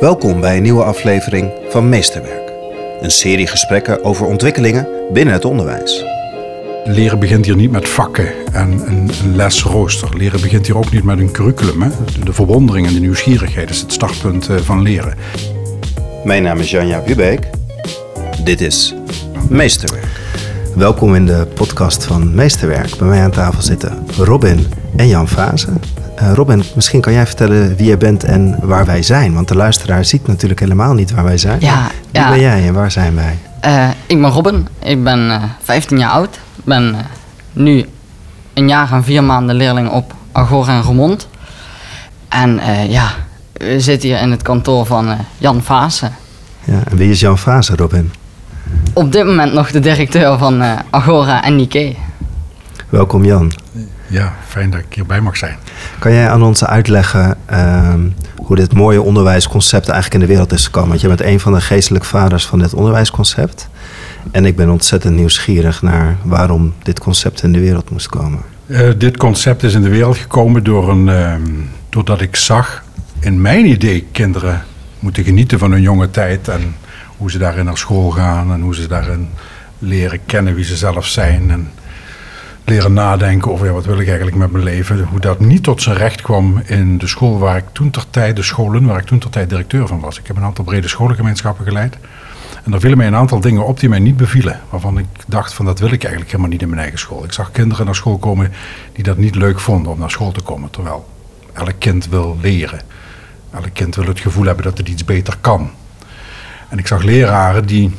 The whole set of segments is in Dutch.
Welkom bij een nieuwe aflevering van Meesterwerk. Een serie gesprekken over ontwikkelingen binnen het onderwijs. Leren begint hier niet met vakken en een, een lesrooster. Leren begint hier ook niet met een curriculum. Hè. De verwondering en de nieuwsgierigheid is het startpunt eh, van leren. Mijn naam is Janja Bubeek. Dit is Meesterwerk. Welkom in de podcast van Meesterwerk. Bij mij aan tafel zitten Robin en Jan Vazen. Uh, Robin, misschien kan jij vertellen wie jij bent en waar wij zijn. Want de luisteraar ziet natuurlijk helemaal niet waar wij zijn. Ja, wie ja. ben jij en waar zijn wij? Uh, ik ben Robin, ik ben uh, 15 jaar oud. Ik ben nu een jaar en vier maanden leerling op Agora en Remond. En ja, we zitten hier in het kantoor van Jan Vaassen. Ja, en wie is Jan Vaassen, Robin? Op dit moment nog de directeur van Agora en Nike. Welkom Jan. Ja, fijn dat ik hierbij mag zijn. Kan jij aan ons uitleggen uh, hoe dit mooie onderwijsconcept eigenlijk in de wereld is gekomen? Want je bent een van de geestelijke vaders van dit onderwijsconcept. En ik ben ontzettend nieuwsgierig naar waarom dit concept in de wereld moest komen. Uh, dit concept is in de wereld gekomen door een, uh, doordat ik zag in mijn idee kinderen moeten genieten van hun jonge tijd en hoe ze daarin naar school gaan en hoe ze daarin leren kennen wie ze zelf zijn en leren nadenken over ja, wat wil ik eigenlijk met mijn leven. Hoe dat niet tot zijn recht kwam in de school waar ik toen ter tijd, de scholen waar ik toen ter tijd directeur van was. Ik heb een aantal brede scholengemeenschappen geleid. En er vielen mij een aantal dingen op die mij niet bevielen. Waarvan ik dacht van dat wil ik eigenlijk helemaal niet in mijn eigen school. Ik zag kinderen naar school komen die dat niet leuk vonden om naar school te komen. Terwijl elk kind wil leren. Elk kind wil het gevoel hebben dat het iets beter kan. En ik zag leraren die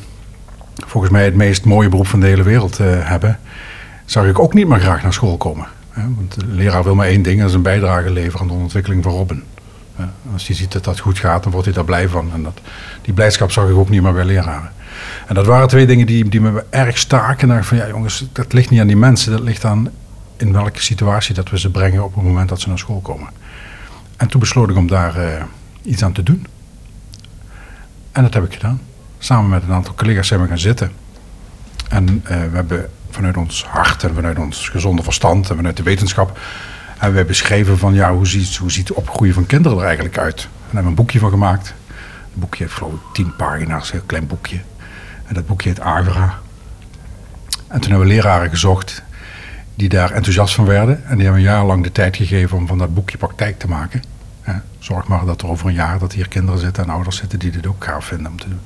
volgens mij het meest mooie beroep van de hele wereld uh, hebben. Zag ik ook niet meer graag naar school komen. Want de leraar wil maar één ding, dat is een bijdrage leveren aan de ontwikkeling van Robin. Als hij ziet dat dat goed gaat, dan wordt hij daar blij van. En dat, die blijdschap zag ik ook niet meer bij leraren. En dat waren twee dingen die, die me erg staken. En van ja jongens, dat ligt niet aan die mensen. Dat ligt aan in welke situatie dat we ze brengen op het moment dat ze naar school komen. En toen besloot ik om daar uh, iets aan te doen. En dat heb ik gedaan. Samen met een aantal collega's zijn we gaan zitten. En uh, we hebben vanuit ons hart en vanuit ons gezonde verstand en vanuit de wetenschap hebben wij beschreven van ja, hoe ziet, hoe ziet het opgroeien van kinderen er eigenlijk uit. En daar hebben we een boekje van gemaakt. Het boekje heeft geloof ik tien pagina's, een heel klein boekje. En dat boekje heet Agora. En toen hebben we leraren gezocht die daar enthousiast van werden. En die hebben een jaar lang de tijd gegeven om van dat boekje praktijk te maken. Zorg maar dat er over een jaar dat hier kinderen zitten en ouders zitten die dit ook gaaf vinden om te doen.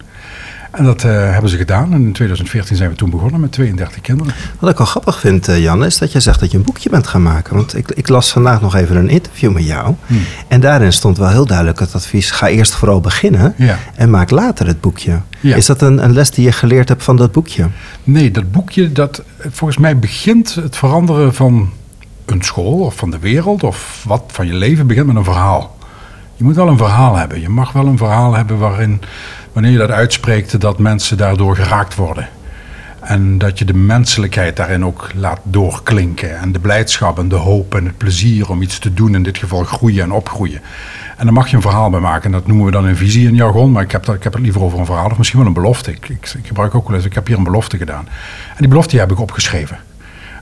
En dat uh, hebben ze gedaan. En in 2014 zijn we toen begonnen met 32 kinderen. Wat ik wel grappig vind, uh, Jan, is dat je zegt dat je een boekje bent gaan maken. Want ik, ik las vandaag nog even een interview met jou. Hmm. En daarin stond wel heel duidelijk het advies: ga eerst vooral beginnen ja. en maak later het boekje. Ja. Is dat een, een, les die je geleerd hebt van dat boekje? Nee, dat boekje, dat volgens mij begint het veranderen van een school of van de wereld of wat van je leven begint met een verhaal. Je moet wel een verhaal hebben. Je mag wel een verhaal hebben waarin, wanneer je dat uitspreekt, dat mensen daardoor geraakt worden. En dat je de menselijkheid daarin ook laat doorklinken. En de blijdschap en de hoop en het plezier om iets te doen, in dit geval groeien en opgroeien. En daar mag je een verhaal bij maken. En dat noemen we dan een visie in jargon. Maar ik heb, dat, ik heb het liever over een verhaal of misschien wel een belofte. Ik, ik, ik gebruik ook wel eens, ik heb hier een belofte gedaan. En die belofte heb ik opgeschreven.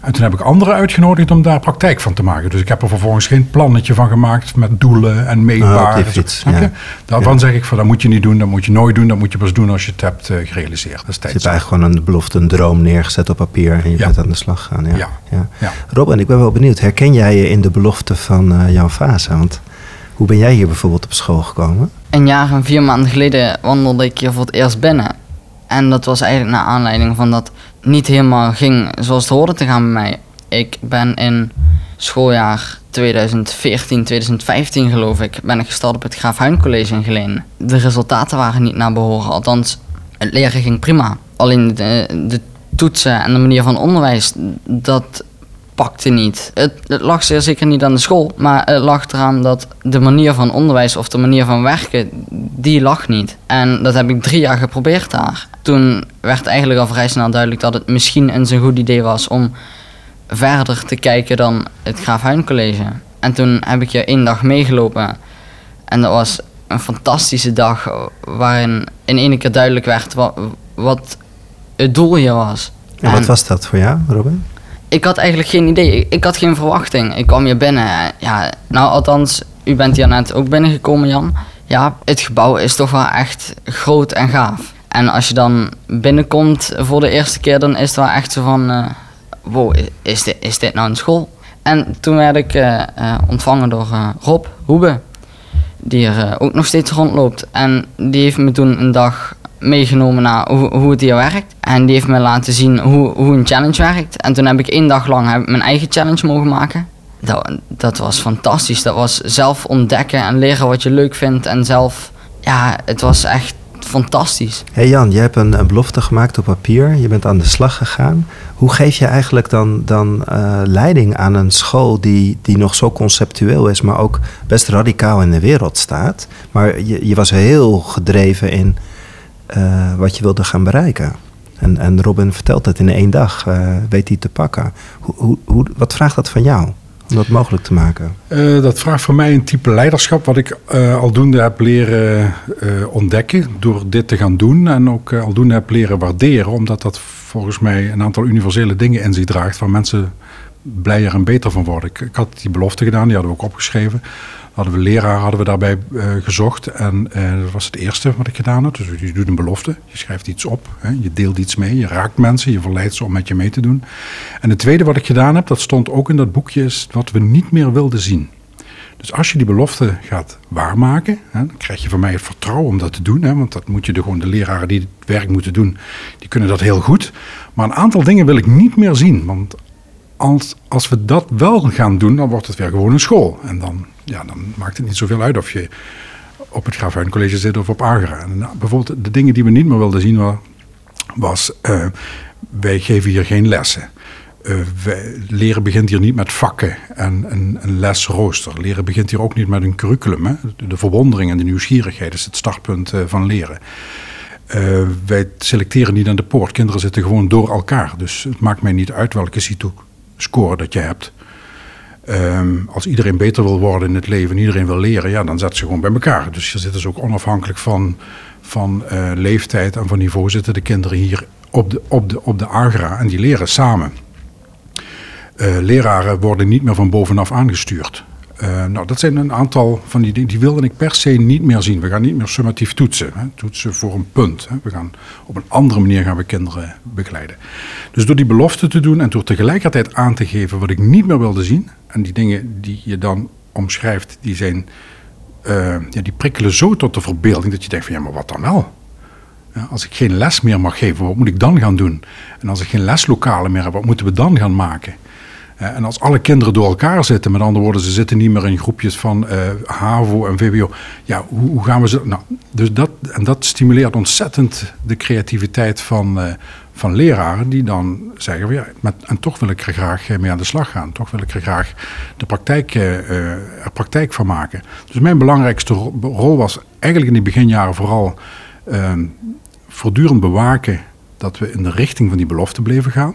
En toen heb ik anderen uitgenodigd om daar praktijk van te maken. Dus ik heb er vervolgens geen plannetje van gemaakt met doelen en meetbare. Oh, fiets, ja. Daarvan ja. zeg ik van dat moet je niet doen, dat moet je nooit doen, dat moet je pas doen als je het hebt uh, gerealiseerd. Dat is je hebt eigenlijk gewoon een belofte, een droom neergezet op papier en je ja. bent aan de slag gaan. Ja. Ja. Ja. Robin, ik ben wel benieuwd, herken jij je in de belofte van uh, Jan Vasa? Want hoe ben jij hier bijvoorbeeld op school gekomen? Een jaar en vier maanden geleden wandelde ik hier voor het eerst binnen. En dat was eigenlijk naar aanleiding van dat niet helemaal ging zoals het hoorde te gaan bij mij. Ik ben in schooljaar 2014, 2015 geloof ik, ben ik gestart op het Graaf Huin College in Geleen. De resultaten waren niet naar behoren, althans het leren ging prima. Alleen de, de toetsen en de manier van onderwijs, dat pakte niet. Het, het, lag zeer zeker niet aan de school, maar het lag eraan dat de manier van onderwijs of de manier van werken, die lag niet. En dat heb ik drie jaar geprobeerd daar. Toen werd eigenlijk al vrij snel duidelijk dat het misschien eens een goed idee was om verder te kijken dan het Graaf Huin College. En toen heb ik je één dag meegelopen. En dat was een fantastische dag waarin in één keer duidelijk werd wat, wat het doel hier was. En wat was dat voor jou, Robin? Ik had eigenlijk geen idee. Ik had geen verwachting. Ik kwam hier binnen. Ja, nou, althans, u bent hier net ook binnengekomen, Jan. Ja, het gebouw is toch wel echt groot en gaaf. En als je dan binnenkomt voor de eerste keer, dan is het wel echt zo van... eh, wow, is dit, is dit nou een school? En toen werd ik eh, eh, ontvangen door Rob Hoebe, die er ook nog steeds rondloopt. En die heeft me toen een dag meegenomen naar hoe, hoe het hier werkt. En die heeft me laten zien hoe, hoe een challenge werkt. En toen heb ik één dag lang mijn eigen challenge mogen maken. Dat, dat was fantastisch. Dat was zelf ontdekken en leren wat je leuk vindt. En zelf, ja, het was echt fantastisch. Hey Jan, je hebt een, een belofte gemaakt op papier. Je bent aan de slag gegaan. Hoe geef je eigenlijk dan, dan eh, leiding aan een school die, die nog zo conceptueel is, maar ook best radicaal in de wereld staat? Maar je, je was heel gedreven in eh, wat je wilde gaan bereiken. En, en Robin vertelt het in één dag, eh, weet hij te pakken. Hoe, hoe, wat vraagt dat van jou om dat mogelijk te maken? Eh, dat vraagt voor mij een type leiderschap wat ik aldoende heb leren ontdekken door dit te gaan doen. En ook aldoende heb leren waarderen, omdat dat volgens mij een aantal universele dingen in zich draagt waar mensen blijer en beter van worden. Ik, ik had die belofte gedaan, die hadden we ook opgeschreven. Hadden we leraar hadden we daarbij eh, gezocht en eh, dat was het eerste wat ik gedaan had. Dus je doet een belofte, je schrijft iets op, hè, je deelt iets mee, je raakt mensen, je verleidt ze om met je mee te doen. En het tweede wat ik gedaan heb, dat stond ook in dat boekje, is wat we niet meer wilden zien. Dus als je die belofte gaat waarmaken, hè, dan krijg je van mij het vertrouwen om dat te doen. Hè, want dat moet je de, gewoon de leraren die het werk moeten doen, die kunnen dat heel goed. Maar een aantal dingen wil ik niet meer zien. Want als, als we dat wel gaan doen, dan wordt het weer gewoon een school. En dan, ja, dan maakt het niet zoveel uit of je op het Graafhuin College zit of op Agera. En, nou, bijvoorbeeld de dingen die we niet meer wilden zien wa- was... eh, wij geven hier geen lessen. Eh, leren begint hier niet met vakken en een, een lesrooster. Leren begint hier ook niet met een curriculum. Hè. De, de verwondering en de nieuwsgierigheid is het startpunt eh, van leren. Wij selecteren niet aan de poort. Kinderen zitten gewoon door elkaar. Dus het maakt mij niet uit welke CITO-score dat je hebt. Ehm, als iedereen beter wil worden in het leven en iedereen wil leren, ja, dan zet ze gewoon bij elkaar. Dus je zitten ze ook onafhankelijk van, van eh, leeftijd en van niveau zitten de kinderen hier op de, op, de, op de agra en die leren samen. Eh, leraren worden niet meer van bovenaf aangestuurd. Eh, nou, dat zijn een aantal van die dingen, die wilde ik per se niet meer zien. We gaan niet meer summatief toetsen. Hè. Toetsen voor een punt. Hè. We gaan op een andere manier gaan we kinderen begeleiden. Dus door die belofte te doen en door tegelijkertijd aan te geven wat ik niet meer wilde zien. En die dingen die je dan omschrijft, die zijn, eh, ja, die prikkelen zo tot de verbeelding dat je denkt van ja, maar wat dan wel? Ja, als ik geen les meer mag geven, wat moet ik dan gaan doen? En als ik geen leslokalen meer heb, wat moeten we dan gaan maken? Eh, en als alle kinderen door elkaar zitten, met andere woorden, ze zitten niet meer in groepjes van eh, HAVO en VWO. Ja, hoe, gaan we ze. Nou, dus dat, en dat stimuleert ontzettend de creativiteit van, eh, van leraren, die dan zeggen: ja, met, en toch wil ik er graag eh, mee aan de slag gaan. Toch wil ik er graag de praktijk, eh, eh, er praktijk van maken. Dus mijn belangrijkste ro- rol was eigenlijk in die beginjaren vooral eh, voortdurend bewaken dat we in de richting van die belofte bleven gaan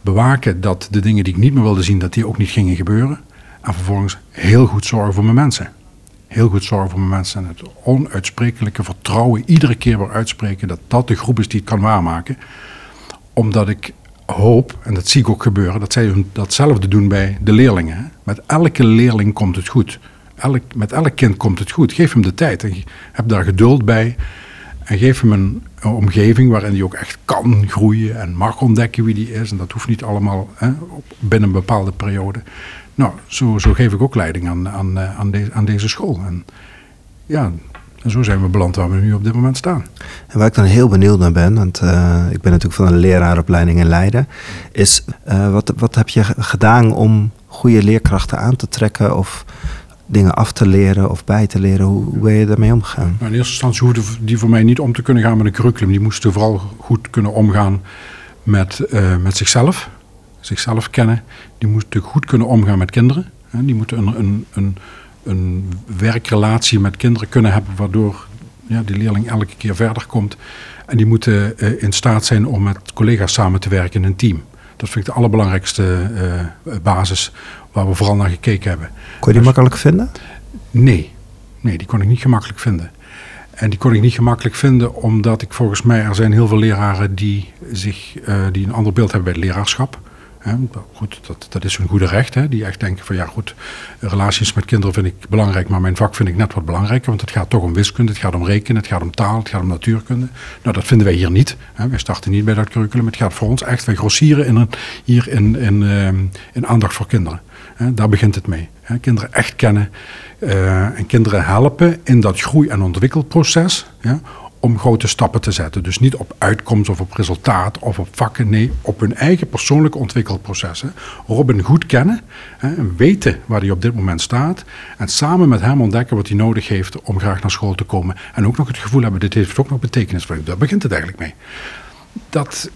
bewaken dat de dingen die ik niet meer wilde zien, dat die ook niet gingen gebeuren. En vervolgens heel goed zorgen voor mijn mensen. Heel goed zorgen voor mijn mensen. En het onuitsprekelijke vertrouwen iedere keer weer uitspreken dat dat de groep is die het kan waarmaken. Omdat ik hoop, en dat zie ik ook gebeuren, dat zij datzelfde doen bij de leerlingen. Met elke leerling komt het goed. Elk, met elk kind komt het goed. Geef hem de tijd en heb daar geduld bij. En geef hem een, omgeving waarin hij ook echt kan groeien en mag ontdekken wie die is. En dat hoeft niet allemaal hè, binnen een bepaalde periode. Nou, zo, zo geef ik ook leiding aan, aan, eh, aan, aan deze school. En ja, en zo zijn we beland waar we nu op dit moment staan. En waar ik dan heel benieuwd naar ben, want eh, ik ben natuurlijk van een leraaropleiding in Leiden, is eh, wat, wat heb je gedaan om goede leerkrachten aan te trekken of dingen af te leren of bij te leren? Hoe, ben je daarmee omgegaan? Maar in eerste instantie hoefde die voor mij niet om te kunnen gaan met een curriculum. Die moesten vooral goed kunnen omgaan met, eh, met zichzelf. Zichzelf kennen. Die moesten goed kunnen omgaan met kinderen. Die moeten een, een, een, een werkrelatie met kinderen kunnen hebben, waardoor ja, die leerling elke keer verder komt. En die moeten eh, in staat zijn om met collega's samen te werken in een team. Dat vind ik de allerbelangrijkste eh, basis waar we vooral naar gekeken hebben. Kon je die makkelijk vinden? Nee, nee, die kon ik niet gemakkelijk vinden. En die kon ik niet gemakkelijk vinden omdat ik volgens mij, er zijn heel veel leraren die, zich, eh, die een ander beeld hebben bij het leraarschap. Goed, dat, dat is hun goede recht. Hè, die echt denken van ja goed, relaties met kinderen vind ik belangrijk, maar mijn vak vind ik net wat belangrijker. Want het gaat toch om wiskunde, het gaat om rekenen, het gaat om taal, het gaat om natuurkunde. Nou, dat vinden wij hier niet. Hè. Wij starten niet bij dat curriculum. Het gaat voor ons echt, wij grossieren in hier in, in, ehm, in aandacht voor kinderen. Daar begint het mee. Kinderen echt kennen uh, en kinderen helpen in dat groei- en ontwikkelproces. Om grote stappen te zetten. Dus niet op uitkomst of op resultaat of op vakken. Nee, op hun eigen persoonlijke ontwikkelprocessen. Robin goed kennen hè, en weten waar hij op dit moment staat. En samen met hem ontdekken wat hij nodig heeft om graag naar school te komen. En ook nog het gevoel hebben, dit heeft ook nog betekenis voor Daar begint het eigenlijk mee. Dat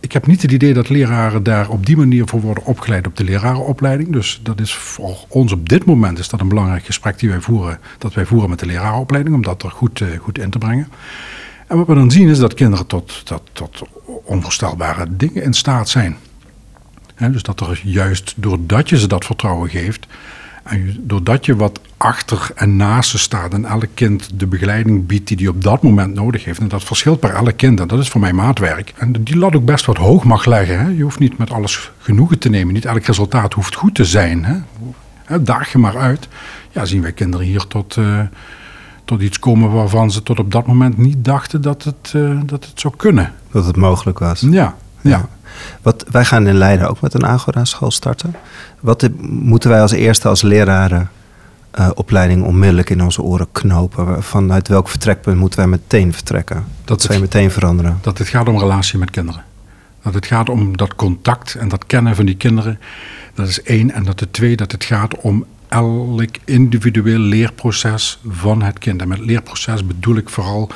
ik heb niet het idee dat leraren daar op die manier voor worden opgeleid op de lerarenopleiding. Dus dat is voor ons op dit moment is dat een belangrijk gesprek die wij voeren, dat wij voeren met de lerarenopleiding, om dat er goed, uh, goed in te brengen. En wat we dan zien is dat kinderen tot, tot, tot onvoorstelbare dingen in staat zijn. dus dat er juist doordat je ze dat vertrouwen geeft, en doordat je wat achter en naast ze staat en elk kind de begeleiding biedt die hij op dat moment nodig heeft. En dat verschilt per elk kind en dat is voor mij maatwerk. En die lat ook best wat hoog mag leggen. Hè. Je hoeft niet met alles genoegen te nemen. Niet elk resultaat hoeft goed te zijn. Hè. Daag je maar uit. Ja, zien wij kinderen hier tot, uh, tot iets komen waarvan ze tot op dat moment niet dachten dat het, uh, dat het zou kunnen. Dat het mogelijk was. Ja, ja. Wat, wij gaan in Leiden ook met een Agora-school starten. Wat moeten wij als eerste als leraren uh, opleiding onmiddellijk in onze oren knopen? Vanuit welk vertrekpunt moeten wij meteen vertrekken? Dat wij meteen veranderen? Dat het gaat om relatie met kinderen. Dat het gaat om dat contact en dat kennen van die kinderen. Dat is één. En dat het twee, dat het gaat om elk individueel leerproces van het kind. En met leerproces bedoel ik vooral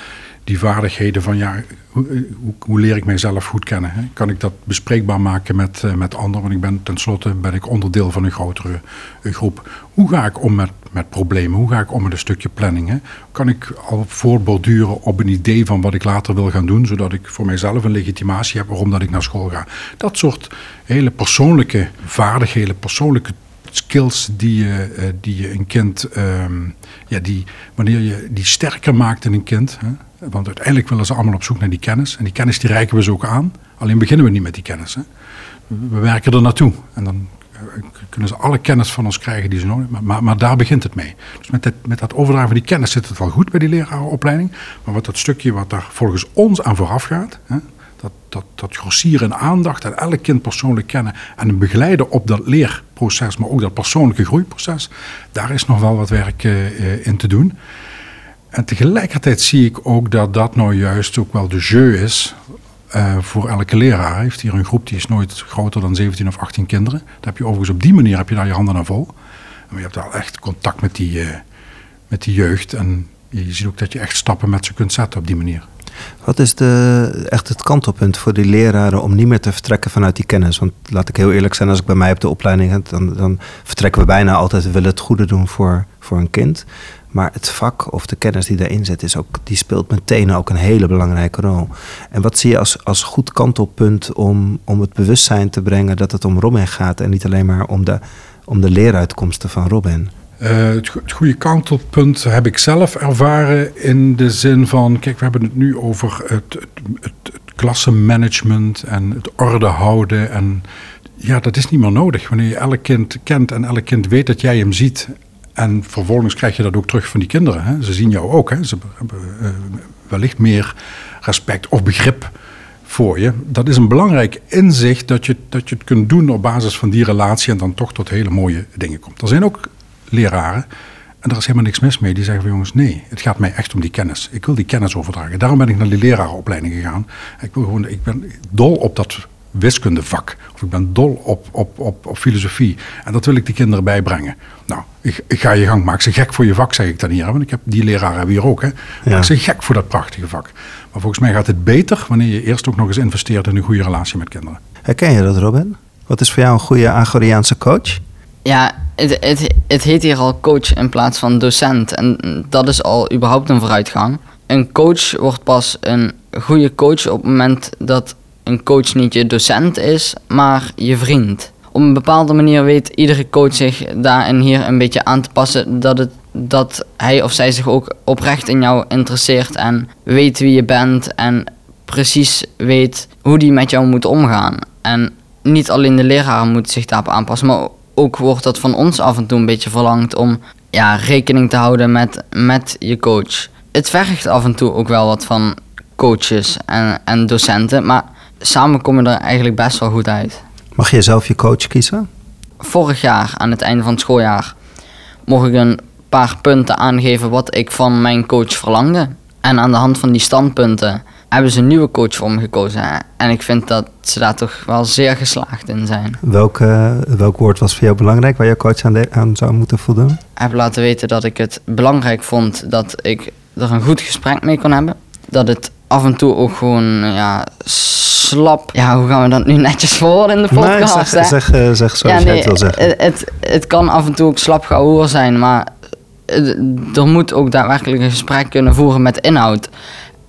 die vaardigheden van ja, hoe, eh, hoe, hoe, leer ik mijzelf goed kennen? Hè? Kan ik dat bespreekbaar maken met, uh, met anderen? Want ik ben tenslotte ben ik onderdeel van een grotere uh, groep. Hoe ga ik om met, met problemen? Hoe ga ik om met een stukje planning? Hè? Kan ik al voortborduren op een idee van wat ik later wil gaan doen, zodat ik voor mijzelf een legitimatie heb waarom dat ik naar school ga? Dat soort hele persoonlijke vaardigheden, persoonlijke skills die je, die je een kind, um, ja, die, wanneer je die sterker maakt in een kind. Hè? Want uiteindelijk willen ze allemaal op zoek naar die kennis. En die kennis die reiken we ze ook aan. Alleen beginnen we niet met die kennis. Hè? We werken er naartoe. En dan eh, kunnen ze alle kennis van ons krijgen die ze nodig hebben. Maar, maar, daar begint het mee. Dus met, het, met dat overdragen van die kennis zit het wel goed bij die lerarenopleiding. Maar wat dat stukje wat daar volgens ons aan vooraf gaat... Hè, dat, dat, dat aandacht en elk kind persoonlijk kennen... en begeleiden op dat leerproces, maar ook dat persoonlijke groeiproces... daar is nog wel wat werk uh, in te doen. En tegelijkertijd zie ik ook dat dat nou juist ook wel de jeu is uh, voor elke leraar. Hij heeft hier een groep die is nooit groter dan 17 of 18 kinderen. Daar heb je overigens op die manier heb je daar je handen aan vol. En je hebt daar echt contact met die, uh, met die jeugd. En je ziet ook dat je echt stappen met ze kunt zetten op die manier. Wat is de, echt het kantelpunt voor die leraren om niet meer te vertrekken vanuit die kennis? Want laat ik heel eerlijk zijn, als ik bij mij op de opleiding heb, dan, dan vertrekken we bijna altijd, we willen het goede doen voor, voor een kind. Maar het vak of de kennis die daarin zit, is ook, die speelt meteen ook een hele belangrijke rol. En wat zie je als, als goed kantelpunt om, om het bewustzijn te brengen dat het om Robin gaat en niet alleen maar om de, om de leeruitkomsten van Robin? Uh, het, goede kantelpunt heb ik zelf ervaren in de zin van, kijk, we hebben het nu over het, het, klassenmanagement en het orde houden. En ja, dat is niet meer nodig. Wanneer je elk kind kent en elk kind weet dat jij hem ziet en vervolgens krijg je dat ook terug van die kinderen. Hè. Ze zien jou ook. Hè. Ze hebben uh, wellicht meer respect of begrip voor je. Dat is een belangrijk inzicht dat je, dat je het kunt doen op basis van die relatie en dan toch tot hele mooie dingen komt. Er zijn ook leraren, en daar is helemaal niks mis mee, die zeggen van jongens, nee, het gaat mij echt om die kennis. Ik wil die kennis overdragen. Daarom ben ik naar die lerarenopleiding gegaan. Ik, wil gewoon, ik ben dol op dat wiskundevak. Of ik ben dol op, op, op, op filosofie. En dat wil ik die kinderen bijbrengen. Nou, ik, ik, ga je gang. Maak ze gek voor je vak, zeg ik dan hier. Want ik heb die leraren hebben hier ook. Hè. Maak ze gek voor dat prachtige vak. Maar volgens mij gaat het beter wanneer je eerst ook nog eens investeert in een goede relatie met kinderen. Herken je dat, Robin? Wat is voor jou een goede Agoriaanse coach? Ja, het, het, het heet hier al coach in plaats van docent. En dat is al überhaupt een vooruitgang. Een coach wordt pas een goede coach op het moment dat een coach niet je docent is, maar je vriend. Op een bepaalde manier weet iedere coach zich daar en hier een beetje aan te passen dat, het, dat hij of zij zich ook oprecht in jou interesseert en weet wie je bent en precies weet hoe die met jou moet omgaan. En niet alleen de leraren moeten zich daarop aanpassen, maar ook wordt dat van ons af en toe een beetje verlangd om ja, rekening te houden met, met je coach. Het vergt af en toe ook wel wat van coaches en, en docenten, maar samen kom je er eigenlijk best wel goed uit. Mag je zelf je coach kiezen? Vorig jaar, aan het einde van het schooljaar, mocht ik een paar punten aangeven wat ik van mijn coach verlangde. En aan de hand van die standpunten hebben ze een nieuwe coach voor me gekozen. En ik vind dat ze daar toch wel zeer geslaagd in zijn. Welk, uh, welk woord was voor jou belangrijk waar je coach aan, aan zou moeten voldoen? Ik heb laten weten dat ik het belangrijk vond dat ik er een goed gesprek mee kon hebben. Dat het af en toe ook gewoon ja, slap. Ja, hoe gaan we dat nu netjes voor in de podcast? Nee, zeg, zeg, zeg zoals ja, nee, het wil zeggen. Het, het kan af en toe ook slap gehoor zijn, maar er moet ook daadwerkelijk een gesprek kunnen voeren met inhoud.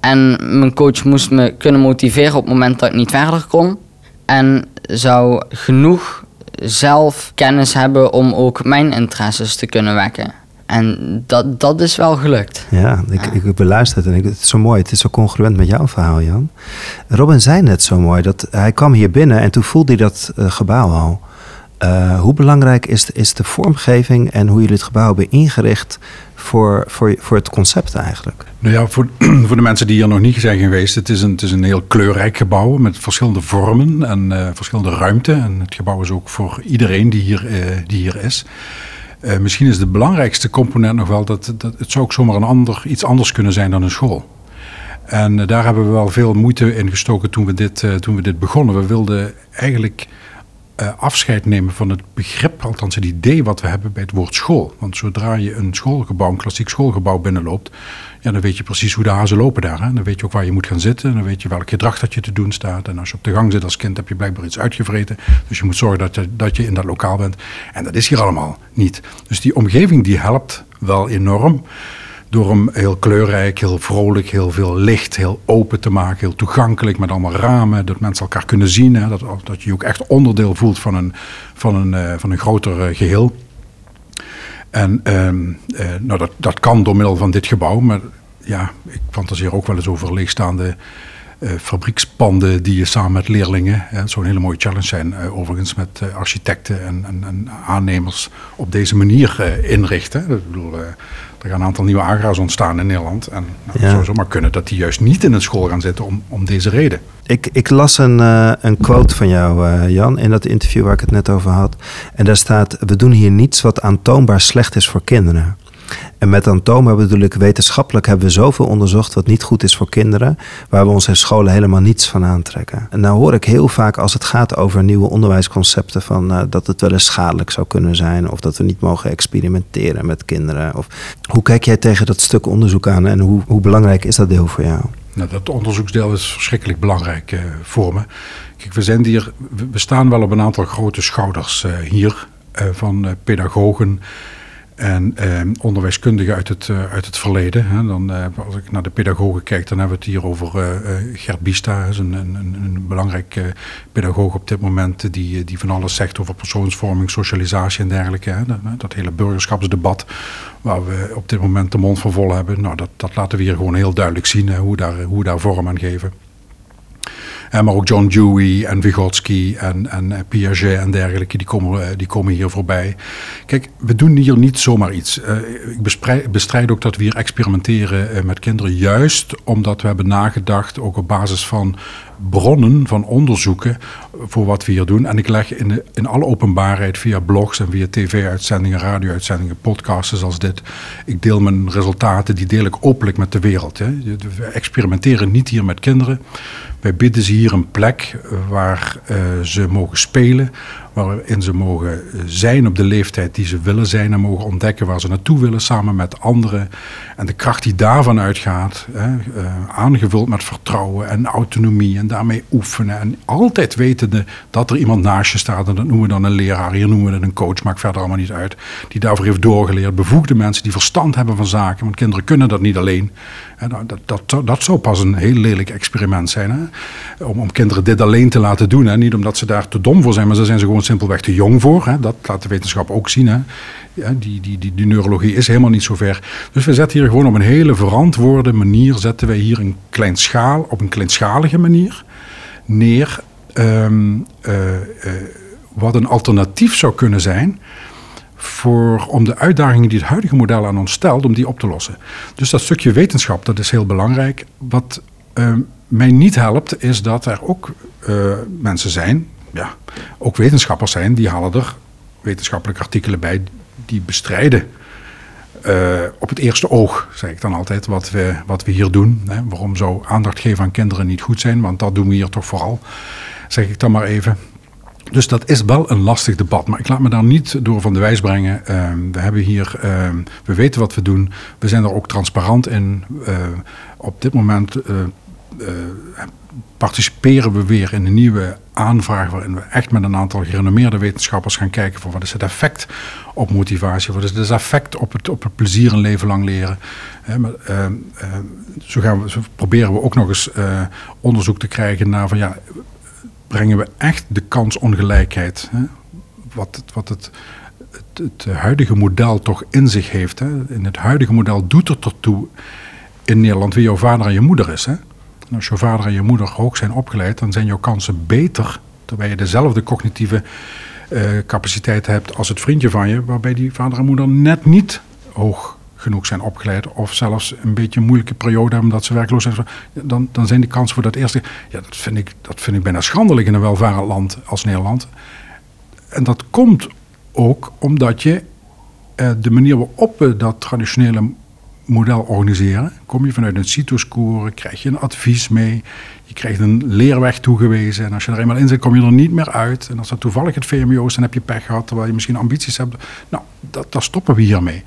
En mijn coach moest me kunnen motiveren op het moment dat ik niet verder kon. En zou genoeg zelf kennis hebben om ook mijn interesses te kunnen wekken. En dat, dat is wel gelukt. Ja, ik, ja. ik beluister het en ik, het is zo mooi. Het is zo congruent met jouw verhaal, Jan. Robin zei net zo mooi dat hij kwam hier binnen en toen voelde hij dat uh, gebouw al. Uh, hoe belangrijk is, is de vormgeving en hoe jullie het gebouw hebben ingericht voor, voor, voor het concept eigenlijk? Nou ja, voor, voor de mensen die hier nog niet zijn geweest, het is een, het is een heel kleurrijk gebouw met verschillende vormen en uh, verschillende ruimte. En het gebouw is ook voor iedereen die hier, uh, die hier is. Uh, misschien is de belangrijkste component nog wel dat, dat het zou ook zomaar een ander, iets anders kunnen zijn dan een school. En daar hebben we wel veel moeite in gestoken toen we dit, toen we dit begonnen. We wilden eigenlijk afscheid nemen van het begrip, althans het idee wat we hebben bij het woord school. Want zodra je een schoolgebouw, een klassiek schoolgebouw binnenloopt, ja, dan weet je precies hoe de hazen lopen daar. Hè? Dan weet je ook waar je moet gaan zitten, dan weet je welk gedrag dat je te doen staat. En als je op de gang zit als kind heb je blijkbaar iets uitgevreten. Dus je moet zorgen dat je, dat je in dat lokaal bent. En dat is hier allemaal niet. Dus die omgeving die helpt wel enorm door hem heel kleurrijk, heel vrolijk, heel veel licht, heel open te maken, heel toegankelijk met allemaal ramen, dat mensen elkaar kunnen zien, hè, dat, dat je ook echt onderdeel voelt van een, van een, uh, van een groter uh, geheel. En uh, nou, dat, dat kan door middel van dit gebouw, maar ja, ik fantaseer ook wel eens over leegstaande fabriekspanden die je samen met leerlingen, een hele mooie challenge zijn, uh, overigens met uh, architecten en, en, en, aannemers op deze manier inrichten. Ik bedoel, er gaan een aantal nieuwe agra's ontstaan in Nederland. En nou, ja. het zou zomaar kunnen dat die juist niet in een school gaan zitten om, om deze reden. Ik, ik las een, uh, een quote van jou, uh, Jan, in dat interview waar ik het net over had. En daar staat: We doen hier niets wat aantoonbaar slecht is voor kinderen. En met aantomen bedoel ik wetenschappelijk hebben we zoveel onderzocht wat niet goed is voor kinderen, waar we onze scholen helemaal niets van aantrekken. En nou hoor ik heel vaak als het gaat over nieuwe onderwijsconcepten van uh, dat het wel eens schadelijk zou kunnen zijn of dat we niet mogen experimenteren met kinderen. Of, hoe kijk jij tegen dat stuk onderzoek aan en hoe, hoe belangrijk is dat deel voor jou? Nou, dat onderzoeksdeel is verschrikkelijk belangrijk uh, voor me. Kijk, we, zijn hier, we staan wel op een aantal grote schouders uh, hier van pedagogen en eh, onderwijskundigen uit het, uh, uit het verleden. Hè. Dan, uh, als ik naar de pedagogen kijk, dan hebben we het hier over uh, Gert is een, een, een belangrijk pedagoog op dit moment, die, die van alles zegt over persoonsvorming, socialisatie en dergelijke. Hè. Dat, dat, hele burgerschapsdebat waar we op dit moment de mond van vol hebben, nou, dat, dat laten we hier gewoon heel duidelijk zien, hoe, daar, hoe daar vorm aan geven. Uh, maar ook John Dewey en Vygotsky en, en uh, Piaget en dergelijke, die komen, uh, die komen hier voorbij. Kijk, we doen hier niet zomaar iets. ik bestrijd ook dat we hier experimenteren met kinderen, juist omdat we hebben nagedacht, ook op basis van bronnen van onderzoeken voor wat we hier doen. En ik leg in, de, in alle openbaarheid via blogs en via tv-uitzendingen, radio-uitzendingen, podcasts als dit. Ik deel mijn resultaten, die deel ik openlijk met de wereld. Hè. We experimenteren niet hier met kinderen. Wij bieden ze hier een plek waar uh, ze mogen spelen, waarin ze mogen zijn op de leeftijd die ze willen zijn en mogen ontdekken waar ze naartoe willen samen met anderen. En de kracht die daarvan uitgaat, hè, uh, aangevuld met vertrouwen en autonomie en daarmee oefenen en altijd wetende dat er iemand naast je staat en dat noemen we dan een leraar, hier noemen we het een coach, maakt verder allemaal niet uit, die daarvoor heeft doorgeleerd, bevoegde mensen die verstand hebben van zaken, want kinderen kunnen dat niet alleen. En nou, dat, dat, dat zou pas een heel lelijk experiment zijn, hè? Om, om kinderen dit alleen te laten doen, hè? niet omdat ze daar te dom voor zijn, maar ze zijn ze gewoon simpelweg te jong voor. Hè? Dat laat de wetenschap ook zien. Hè? Ja, die, die, die, neurologie is helemaal niet zo ver. Dus we zetten hier gewoon op een hele verantwoorde manier, zetten wij hier een kleinschaal, op een kleinschalige manier neer ehm, eh, eh, wat een alternatief zou kunnen zijn voor, om de uitdagingen die het huidige model aan ons stelt, om die op te lossen. Dus dat stukje wetenschap, dat is heel belangrijk. Wat ehm, mij niet helpt, is dat er ook eh, mensen zijn, ja, ook wetenschappers zijn, die halen er wetenschappelijke artikelen bij die bestrijden uh, op het eerste oog, zeg ik dan altijd, wat we, wat we hier doen. Hè. Waarom zou aandacht geven aan kinderen niet goed zijn? Want dat doen we hier toch vooral, zeg ik dan maar even. Dus dat is wel een lastig debat. Maar ik laat me daar niet door van de wijs brengen. Uh, we hebben hier, uh, we weten wat we doen. We zijn er ook transparant in. Uh, op dit moment participeren we weer in een nieuwe aanvraag waarin we echt met een aantal gerenommeerde wetenschappers gaan kijken voor wat is het effect op motivatie, wat is het effect op het, op het plezier een leven lang leren. uh, uh, zo, gaan we, zo proberen we ook nog eens uh, onderzoek te krijgen naar van ja, brengen we echt de kansongelijkheid, hè, wat, het, wat het, het, het, huidige model toch in zich heeft. Hè. In het huidige model doet er toe in Nederland wie jouw vader en je moeder is. Hè. Als je vader en je moeder hoog zijn opgeleid, dan zijn jouw kansen beter, terwijl je dezelfde cognitieve uh, capaciteit hebt als het vriendje van je, waarbij die vader en moeder net niet hoog genoeg zijn opgeleid of zelfs een beetje een moeilijke periode hebben omdat ze werkloos zijn, dan, dan zijn die kansen voor dat eerste. Ja, dat vind ik, dat vind ik bijna schandelijk in een welvarend land als Nederland. En dat komt ook omdat je uh, de manier waarop we dat traditionele model organiseren. Kom je vanuit een CITO-score, krijg je een advies mee. Je krijgt een leerweg toegewezen. En als je er eenmaal in zit, kom je er niet meer uit. En als dat toevallig het VMBO is, dan heb je pech gehad... terwijl je misschien ambities hebt. Nou, dat, daar stoppen we hiermee.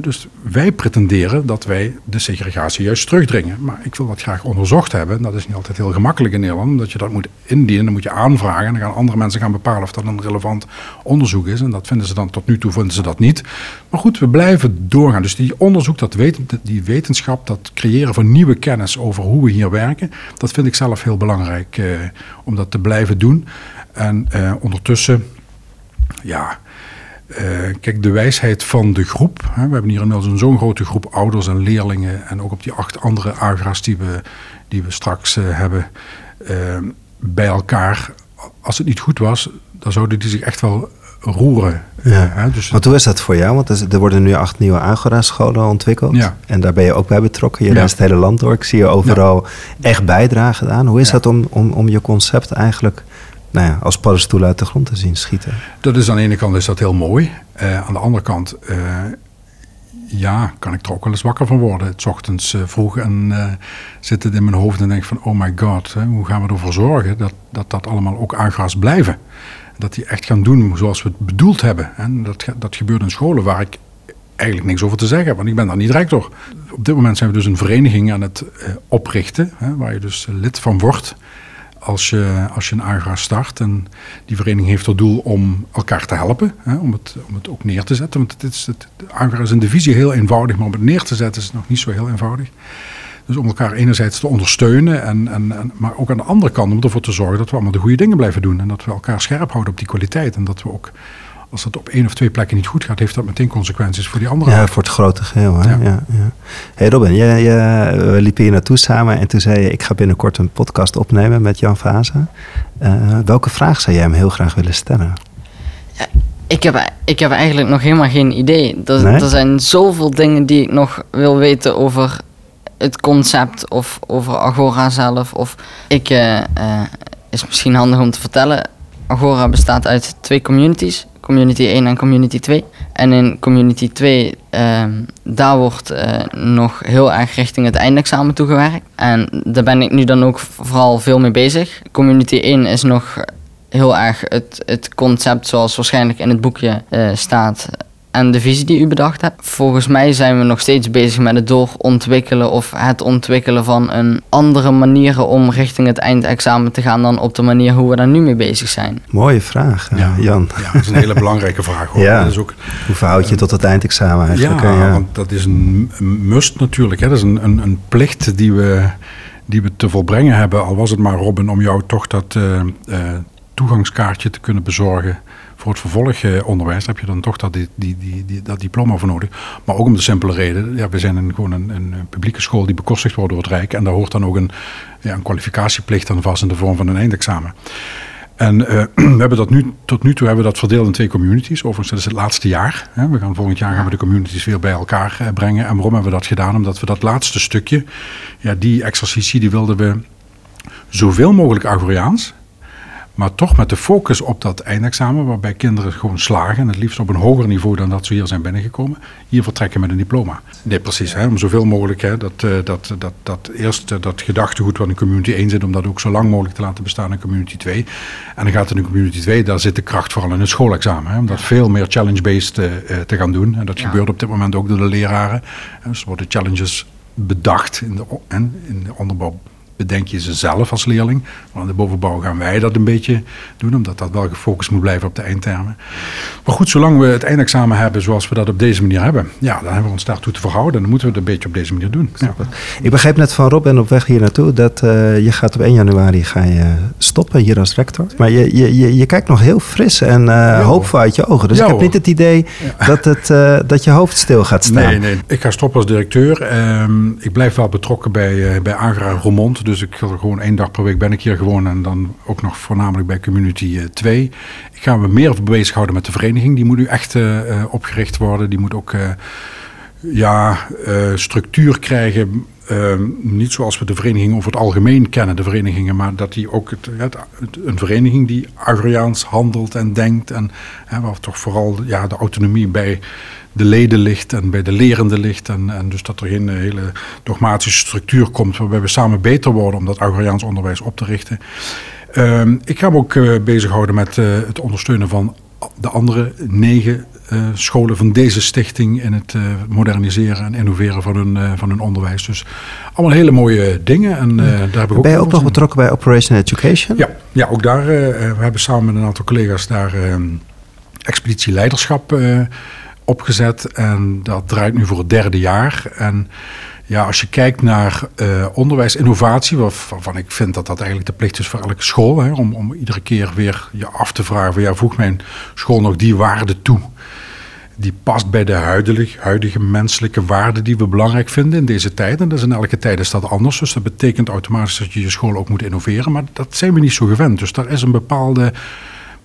Dus wij pretenderen dat wij de segregatie juist terugdringen. Maar ik wil dat graag onderzocht hebben. Dat is niet altijd heel gemakkelijk in Nederland. Omdat je dat moet indienen, dan moet je aanvragen. En dan gaan andere mensen gaan bepalen of dat een relevant onderzoek is. En dat vinden ze dan tot nu toe vinden ze dat niet. Maar goed, we blijven doorgaan. Dus die onderzoek, dat die wetenschap, dat creëren van nieuwe kennis over hoe we hier werken. Dat vind ik zelf heel belangrijk eh, om dat te blijven doen. En eh, ondertussen, ja kijk, de wijsheid van de groep. Hè, we hebben hier inmiddels zo'n grote groep ouders en leerlingen. En ook op die acht andere agra's die we, die we straks uh, hebben uh, bij elkaar. Als het niet goed was, dan zouden die zich echt wel roeren. Ja. Hè, dus Want hoe is dat voor jou? Want er worden nu acht nieuwe Agora-scholen ontwikkeld. Ja. En daar ben je ook bij betrokken. Je ja. reist het hele land door. Ik zie je overal ja. echt bijdragen aan. Hoe is dat om, om, om je concept eigenlijk nou ja, als paddenstoel uit de grond te zien schieten. Dat is aan de ene kant is dat heel mooi. Uh, aan de andere kant, uh, ja, kan ik er ook wel eens wakker van worden. Het ochtends uh, vroeg en zit het in mijn hoofd en denk van, oh my god, hè, hoe gaan we ervoor zorgen dat dat, dat allemaal ook aangras blijven? Dat die echt gaan doen zoals we het bedoeld hebben. En dat, dat gebeurt in scholen waar ik eigenlijk niks over te zeggen heb, want ik ben daar niet rector. Op dit moment zijn we dus een vereniging aan het oprichten, hè, waar je dus lid van wordt als je, als je een AGRA start. En die vereniging heeft het doel om elkaar te helpen, hè, om, het, om het ook neer te zetten. Want het is, het, AGRA is een divisie heel eenvoudig, maar om het neer te zetten is het nog niet zo heel eenvoudig. Dus om elkaar enerzijds te ondersteunen, en, en, en, maar ook aan de andere kant om ervoor te zorgen dat we allemaal de goede dingen blijven doen. En dat we elkaar scherp houden op die kwaliteit. En dat we ook als het op één of twee plekken niet goed gaat, heeft dat meteen consequenties voor die andere. Ja, voor het grote geheel. Hè? Ja. Ja, ja. Hey Robin, je, je, we liepen hier naartoe samen en toen zei je: Ik ga binnenkort een podcast opnemen met Jan Vazen. Uh, welke vraag zou jij hem heel graag willen stellen? Ja, ik, heb, ik heb eigenlijk nog helemaal geen idee. Er, nee? er zijn zoveel dingen die ik nog wil weten over het concept of over Agora zelf. Of ik, uh, uh, is misschien handig om te vertellen. Agora bestaat uit twee communities. Community 1 en Community 2. En in Community 2, uh, ehm, daar wordt uh, nog heel erg richting het eindexamen toegewerkt. En daar ben ik nu dan ook vooral veel mee bezig. Community 1 is nog heel erg het, het concept zoals waarschijnlijk in het boekje uh, staat en de visie die u bedacht hebt. Volgens mij zijn we nog steeds bezig met het doorontwikkelen of het ontwikkelen van een andere manieren om richting het eindexamen te gaan dan op de manier hoe we daar nu mee bezig zijn. Mooie vraag, ja, Jan. Ja, dat is een hele belangrijke vraag. Hoor. Ja. Dat is ook, hoe verhoud je tot het eindexamen eigenlijk? Ja, ja, want dat is een must natuurlijk. Hè. Dat is een, een, een plicht die we, die we te volbrengen hebben. Al was het maar, Robin, om jou toch dat uh, uh, toegangskaartje te kunnen bezorgen voor het vervolgonderwijs heb je dan toch dat, die, die, die, dat diploma voor nodig. Maar ook om de simpele reden, ja, we zijn een, gewoon een, een, publieke school die bekostigd wordt door het Rijk. En daar hoort dan ook een, ja, een kwalificatieplicht aan vast in de vorm van een eindexamen. En uh, we hebben dat nu, tot nu toe hebben we dat verdeeld in twee communities. Overigens, dat is het laatste jaar. Hè. We gaan volgend jaar gaan we de communities weer bij elkaar uh, brengen. En waarom hebben we dat gedaan? Omdat we dat laatste stukje, ja, die exercitie, die wilden we zoveel mogelijk Agoriaans maar toch met de focus op dat eindexamen, waarbij kinderen gewoon slagen. En het liefst op een hoger niveau dan dat ze hier zijn binnengekomen. Hier vertrekken met een diploma. Nee, precies. Hè, om zoveel mogelijk hè, dat, uh, dat, dat, dat eerst dat gedachtegoed wat in community 1 zit, om dat ook zo lang mogelijk te laten bestaan in community 2. En dan gaat in community 2, daar zit de kracht vooral in het schoolexamen. Hè, om dat veel meer challenge-based uh, te gaan doen. En dat gebeurt op dit moment ook door de leraren. Dus er worden challenges bedacht in de, in de onderbouw bedenk je ze zelf als leerling. Maar aan de bovenbouw gaan wij dat een beetje doen, omdat dat wel gefocust moet blijven op de eindtermen. Maar goed, zolang we het eindexamen hebben zoals we dat op deze manier hebben, ja, dan hebben we ons daartoe te verhouden. En dan moeten we het een beetje op deze manier doen. Ja. Ik begreep net van Rob en op weg hier naartoe dat uh, je gaat op 1 januari ga je stoppen hier als rector. Maar je, je, je, je kijkt nog heel fris en uh, hoopvol uit je ogen. Dus ik heb niet het idee dat, het, uh, dat je hoofd stil gaat staan. Nee, nee. Ik ga stoppen als directeur. Um, ik blijf wel betrokken bij, bij Agra Romont. Dus ik ga er gewoon één dag per week ben ik hier gewoon en dan ook nog voornamelijk bij Community 2. Uh, ik ga me meer bezighouden met de vereniging. Die moet nu echt uh, opgericht worden. Die moet ook ja, structuur krijgen. Ehm, niet zoals we de vereniging over het algemeen kennen, de verenigingen, maar dat die ook het, een vereniging die Agriaans handelt en denkt en waar toch vooral ja, de autonomie bij de leden ligt en bij de lerende ligt. En, en dus dat er geen hele dogmatische structuur komt waarbij we samen beter worden om dat Agoriaans onderwijs op te richten. Uh, ik ga me ook uh, bezighouden met uh, het ondersteunen van de andere negen uh, scholen van deze stichting in het moderniseren en innoveren van hun, van hun onderwijs. Dus allemaal hele mooie dingen. En, daar heb ik ook ben je ook nog betrokken bij Operation Education? Ja, ja ook daar. we hebben samen met een aantal collega's daar ehm, expeditie leiderschap opgezet en dat draait nu voor het derde jaar. En ja, als je kijkt naar uh, onderwijsinnovatie, waarvan ik vind dat dat eigenlijk de plicht is voor elke school, hè, om, om iedere keer weer je af te vragen: van, ja, voegt mijn school nog die waarde toe? Die past bij de huidige, huidige menselijke waarden die we belangrijk vinden in deze tijd. En dus in elke tijd is dat anders. Dus dat betekent automatisch dat je je school ook moet innoveren. Maar dat zijn we niet zo gewend. Dus daar is een bepaalde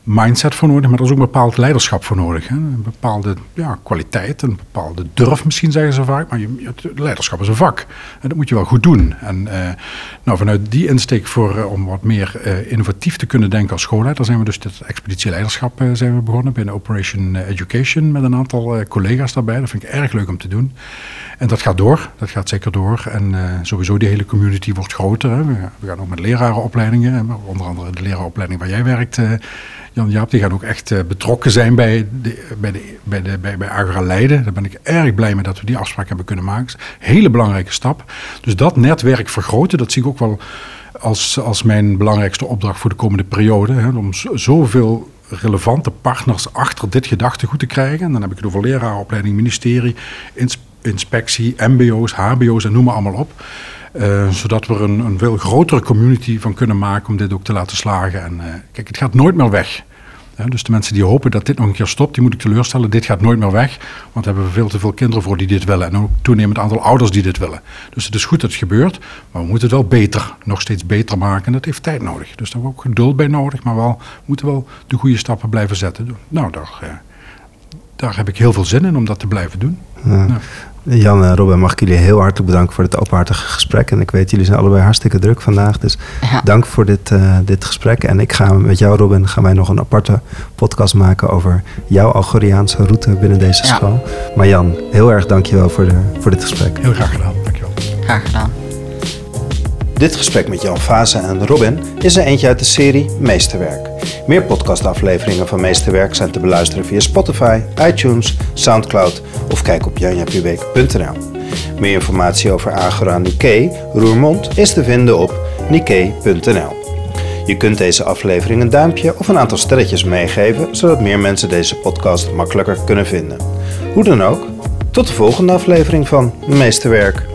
mindset voor nodig, maar er is ook een bepaald leiderschap voor nodig. Hè? Een bepaalde ja, kwaliteit, een bepaalde durf misschien zeggen ze vaak, maar je, leiderschap is een vak. En dat moet je wel goed doen. En uh, nou, vanuit die insteek voor, uh, om wat meer uh, innovatief te kunnen denken als schoolleider, zijn we dus dit expeditie leiderschap zijn we begonnen binnen Operation Education met een aantal collega's daarbij. Dat vind ik erg leuk om te doen. En dat gaat door, dat gaat zeker door. En sowieso die hele community wordt groter. Hè? We, we, gaan ook met lerarenopleidingen, onder andere de lerarenopleiding waar jij werkt Jan Jaap, die gaan ook echt uh, betrokken zijn bij, bij, de, bij, de, bij, bij Agra Leiden. Daar ben ik erg blij mee dat we die afspraak hebben kunnen maken. Hele belangrijke stap. Dus dat netwerk vergroten, dat zie ik ook wel als, als mijn belangrijkste opdracht voor de komende periode. Hè, om zoveel relevante partners achter dit gedachtegoed te krijgen. En dan heb ik het over leraaropleiding, ministerie, inspectie, mbo's, hbo's en noem maar allemaal op. Uh, zodat we er een, een, veel grotere community van kunnen maken om dit ook te laten slagen. En uh, kijk, het gaat nooit meer weg. dus de mensen die hopen dat dit nog een keer stopt, die moet ik teleurstellen. Dit gaat nooit meer weg, want we hebben veel te veel kinderen voor die dit willen. En ook toenemend aantal ouders die dit willen. Dus het is goed dat het gebeurt, maar we moeten het wel beter, nog steeds beter maken. En dat heeft tijd nodig. Dus daar hebben we ook geduld bij nodig, maar wel, we moeten wel de goede stappen blijven zetten. Nou, daar, uh, daar heb ik heel veel zin in om dat te blijven doen. Ja. Ja. Jan en Robin, mag ik jullie heel hartelijk bedanken voor het openhartige gesprek. En ik weet, jullie zijn allebei hartstikke druk vandaag. Dus ja. dank voor dit, uh, dit gesprek. En ik ga met jou, Robin, gaan wij nog een aparte podcast maken over jouw Algoriaanse route binnen deze ja. school. Maar Jan, heel erg dankjewel voor, de, voor dit gesprek. Heel graag gedaan, dankjewel. Graag gedaan. Dit gesprek met Jan Vase en Robin is er eentje uit de serie Meesterwerk. Meer podcastafleveringen van Meesterwerk zijn te beluisteren via Spotify, iTunes, Soundcloud of kijk op janjapubeek.nl. Meer informatie over Agora Nikkei Roermond is te vinden op nikkei.nl. Je kunt deze aflevering een duimpje of een aantal sterretjes meegeven, zodat meer mensen deze podcast makkelijker kunnen vinden. Hoe dan ook, tot de volgende aflevering van Meesterwerk.